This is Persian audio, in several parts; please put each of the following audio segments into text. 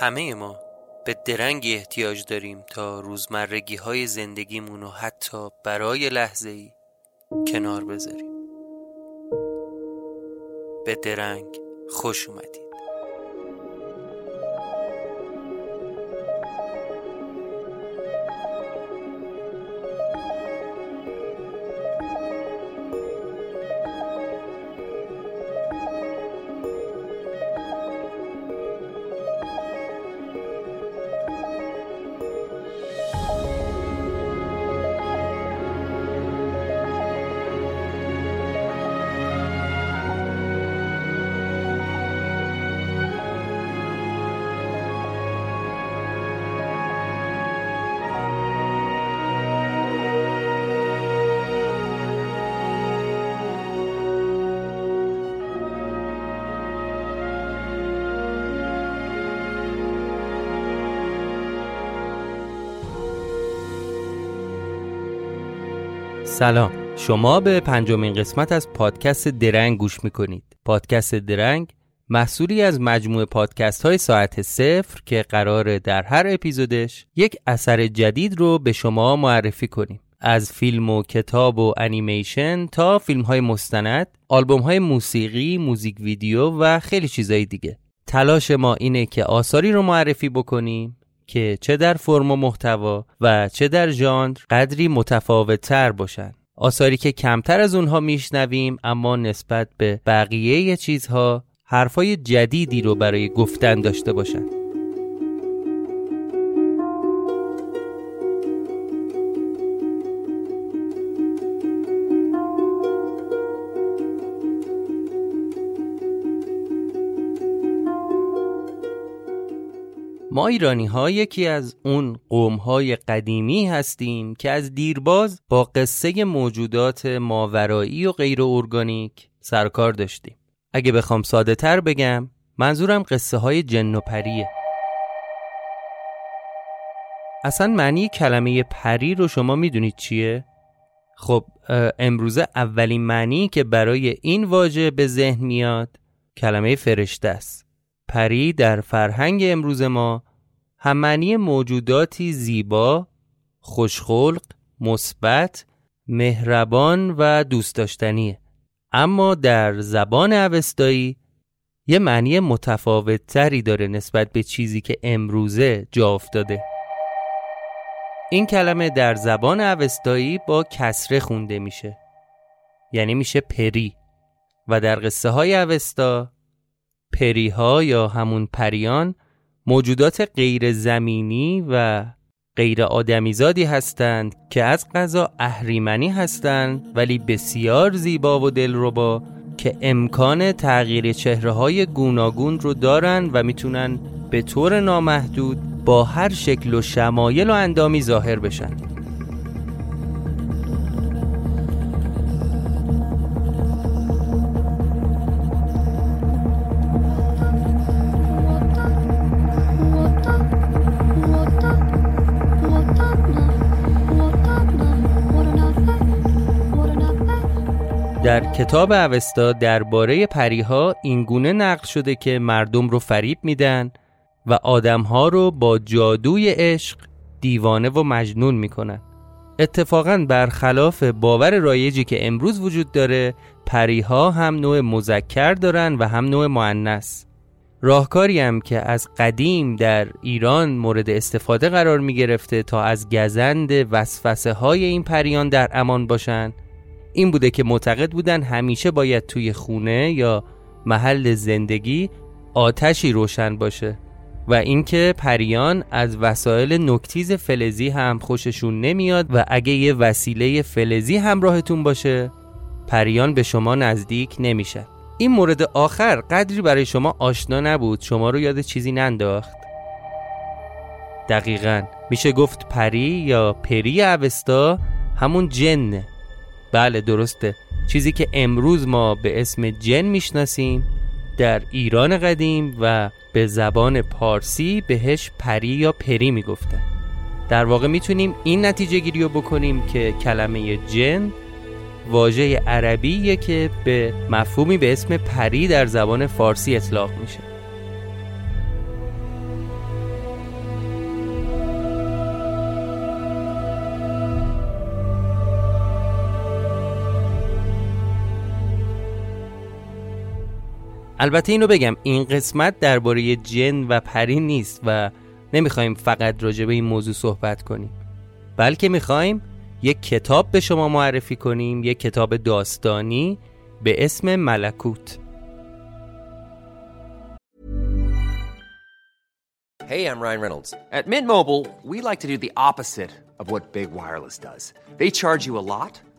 همه ما به درنگی احتیاج داریم تا روزمرگی های زندگیمون رو حتی برای لحظه ای کنار بذاریم. به درنگ خوش اومدید. سلام. شما به پنجمین قسمت از پادکست درنگ گوش می‌کنید. پادکست درنگ محصولی از مجموعه پادکست های ساعت صفر که قراره در هر اپیزودش یک اثر جدید رو به شما معرفی کنیم. از فیلم و کتاب و انیمیشن تا فیلم های مستند آلبوم های موسیقی، موزیک ویدیو و خیلی چیزهای دیگه. تلاش ما اینه که آثاری رو معرفی بکنیم که چه در فرم و محتوا و چه در ژانر قدری متفاوت تر باشن آثاری که کمتر از اونها میشنویم اما نسبت به بقیه چیزها حرفای جدیدی رو برای گفتن داشته باشن ما ایرانی ها یکی از اون قوم های قدیمی هستیم که از دیرباز با قصه موجودات ماورایی و غیر ارگانیک سرکار داشتیم. اگه بخوام ساده تر بگم منظورم قصه های جن و پریه. اصلا معنی کلمه پری رو شما می‌دونید چیه؟ خب امروزه اولین معنی که برای این واژه به ذهن میاد کلمه فرشته است. پری در فرهنگ امروز ما هم معنی موجوداتی زیبا، خوشخلق، مثبت، مهربان و دوست داشتنیه اما در زبان اوستایی یه معنی متفاوت تری داره نسبت به چیزی که امروزه جا افتاده. این کلمه در زبان اوستایی با کسره خونده میشه. یعنی میشه پری. و در قصه های اوستا پری ها یا همون پریان موجودات غیر زمینی و غیر آدمیزادی هستند که از غذا اهریمنی هستند ولی بسیار زیبا و دلربا که امکان تغییر چهره های گوناگون رو دارن و می‌تونن به طور نامحدود با هر شکل و شمایل و اندامی ظاهر بشن. در کتاب اوستا درباره پریها اینگونه نقل شده که مردم رو فریب میدن و آدمها رو با جادوی عشق دیوانه و مجنون می‌کنن. اتفاقا برخلاف باور رایجی که امروز وجود داره پریها هم نوع مذکر دارن و هم نوع معنس راهکاری هم که از قدیم در ایران مورد استفاده قرار می گرفته تا از گزند وسوسه های این پریان در امان باشن این بوده که معتقد بودن همیشه باید توی خونه یا محل زندگی آتشی روشن باشه و اینکه پریان از وسایل نکتیز فلزی هم خوششون نمیاد و اگه یه وسیله فلزی همراهتون باشه پریان به شما نزدیک نمیشه. این مورد آخر قدری برای شما آشنا نبود. شما رو یاد چیزی ننداخت. دقیقا. میشه گفت پری یا پری اوستا همون جنه بله درسته. چیزی که امروز ما به اسم جن می‌شناسیم در ایران قدیم و به زبان پارسی بهش پری یا پری می‌گفتن. در واقع می‌تونیم این نتیجه گیری رو بکنیم که کلمه جن واژه عربیه که به مفهومی به اسم پری در زبان فارسی اطلاق میشه. البته اینو بگم این قسمت درباره جن و پری نیست و نمی‌خوایم فقط راجع به این موضوع صحبت کنیم بلکه می‌خوایم یک کتاب به شما معرفی کنیم یک کتاب داستانی به اسم ملکوت Hey, I'm Ryan Reynolds. At Mint Mobile, we like to do the opposite of what Big Wireless does. They charge you a lot,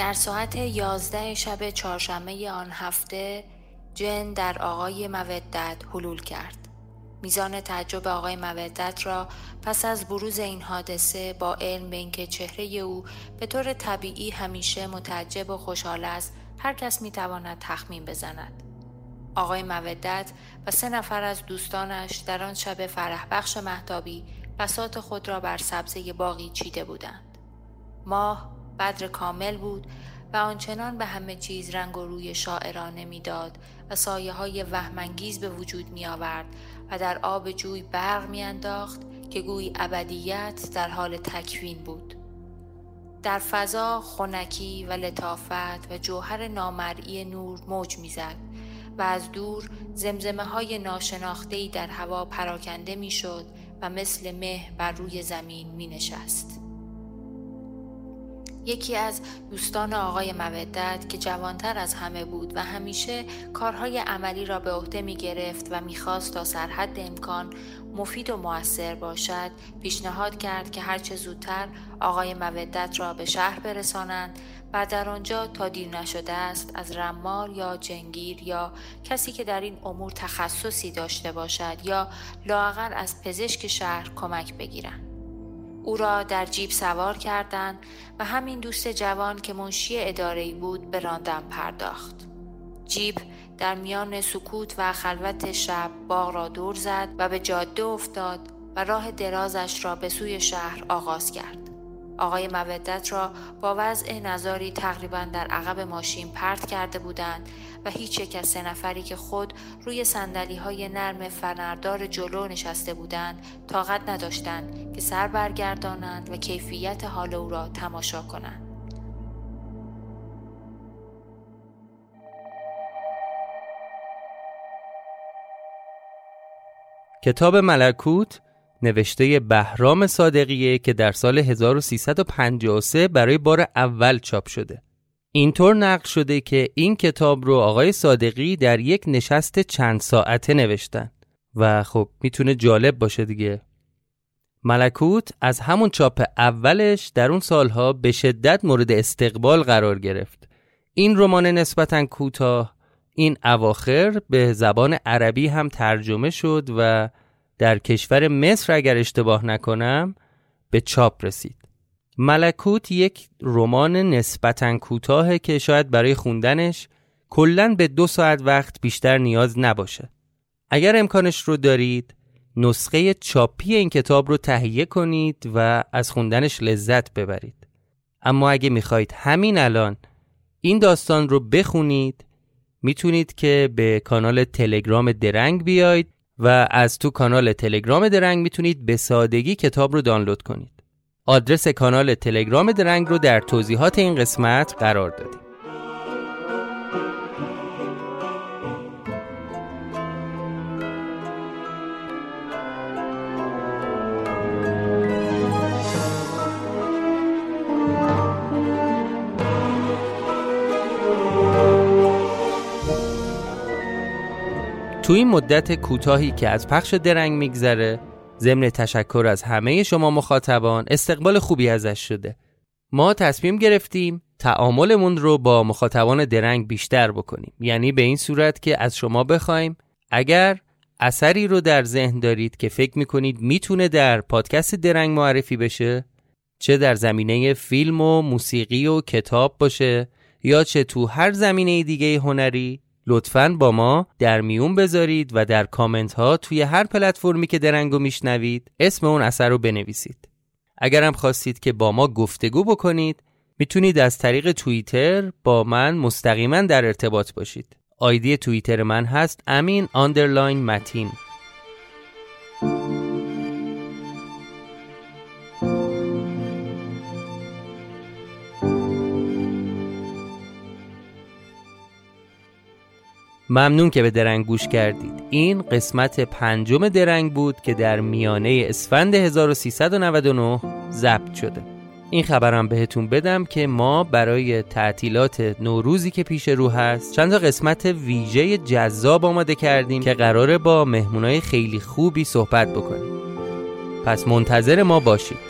در ساعت یازده شب چهارشنبه آن هفته جن در آقای مودت حلول کرد. میزان تعجب آقای مودت را پس از بروز این حادثه با علم به اینکه چهره او به طور طبیعی همیشه متعجب و خوشحال است هر کس می‌تواند تخمین بزند. آقای مودت و سه نفر از دوستانش در آن شب فرح بخش محتابی بسات خود را بر سبزه باقی چیده بودند. ماه بدر کامل بود و آنچنان به همه چیز رنگ و روی شاعرانه می‌داد و سایه های وهمانگیز به وجود می آورد و در آب جوی برق می انداخت که گوی ابدیت در حال تکوین بود. در فضا خونکی و لطافت و جوهر نامرئی نور موج می‌زد و از دور زمزمه های ناشناختهی در هوا پراکنده می‌شد و مثل مه بر روی زمین می نشست. یکی از دوستان آقای مودت که جوانتر از همه بود و همیشه کارهای عملی را به عهده می گرفت و می‌خواست تا سرحد امکان مفید و موثر باشد پیشنهاد کرد که هرچه زودتر آقای مودت را به شهر برسانند و در آنجا تا دیر نشده است از رمال یا جنگیر یا کسی که در این امور تخصصی داشته باشد یا لاقل از پزشک شهر کمک بگیرند. او را در جیب سوار کردند و همین دوست جوان که منشی اداره بود به راندن پرداخت. جیب در میان سکوت و خلوت شب باغ را دور زد و به جاده افتاد و راه درازش را به سوی شهر آغاز کرد. آقای مودت را با وضع نظاری تقریبا در عقب ماشین پرت کرده بودند و هیچ یک از سه نفری که خود روی سندلی های نرم فنردار جلو نشسته بودند طاقت نداشتند که سر برگردانند و کیفیت حال او را تماشا کنند. کتاب ملکوت نوشته بهرام صادقیه که در سال 1353 برای بار اول چاپ شده. اینطور نقل شده که این کتاب رو آقای صادقی در یک نشست چند ساعته نوشتن و خب می‌تونه جالب باشه دیگه. ملکوت از همون چاپ اولش در اون سالها به شدت مورد استقبال قرار گرفت. این رمان نسبتا کوتاه این اواخر به زبان عربی هم ترجمه شد و در کشور مصر اگر اشتباه نکنم به چاپ رسید. ملکوت یک رمان نسبتا کوتاهه که شاید برای خوندنش کلا به دو ساعت وقت بیشتر نیاز نباشه. اگر امکانش رو دارید نسخه چاپی این کتاب رو تهیه کنید و از خوندنش لذت ببرید. اما اگه می‌خواید همین الان این داستان رو بخونید می‌تونید که به کانال تلگرام درنگ بیاید و از تو کانال تلگرام درنگ می‌تونید به سادگی کتاب رو دانلود کنید. آدرس کانال تلگرام درنگ رو در توضیحات این قسمت قرار دادیم. تو این مدت کوتاهی که از پخش درنگ میگذره ضمن تشکر از همه شما مخاطبان استقبال خوبی ازش شده. ما تصمیم گرفتیم تعاملمون رو با مخاطبان درنگ بیشتر بکنیم. یعنی به این صورت که از شما بخوایم اگر اثری رو در ذهن دارید که فکر می‌کنید می‌تونه در پادکست درنگ معرفی بشه چه در زمینه فیلم و موسیقی و کتاب باشه یا چه تو هر زمینه دیگه هنری لطفا با ما در میون بذارید و در کامنت ها توی هر پلتفرمی که درنگو میشنوید اسم اون اثر رو بنویسید. اگرم خواستید که با ما گفتگو بکنید می‌تونید از طریق توییتر با من مستقیما در ارتباط باشید. آیدی توییتر من هست امین underline متین. ممنون که به درنگ گوش کردید. این قسمت پنجم درنگ بود که در میانه اسفند 1399 ضبط شده. این خبرم بهتون بدم که ما برای تعطیلات نوروزی که پیش رو هست چند تا قسمت ویژه جذاب آماده کردیم که قراره با مهمونای خیلی خوبی صحبت بکنیم. پس منتظر ما باشید.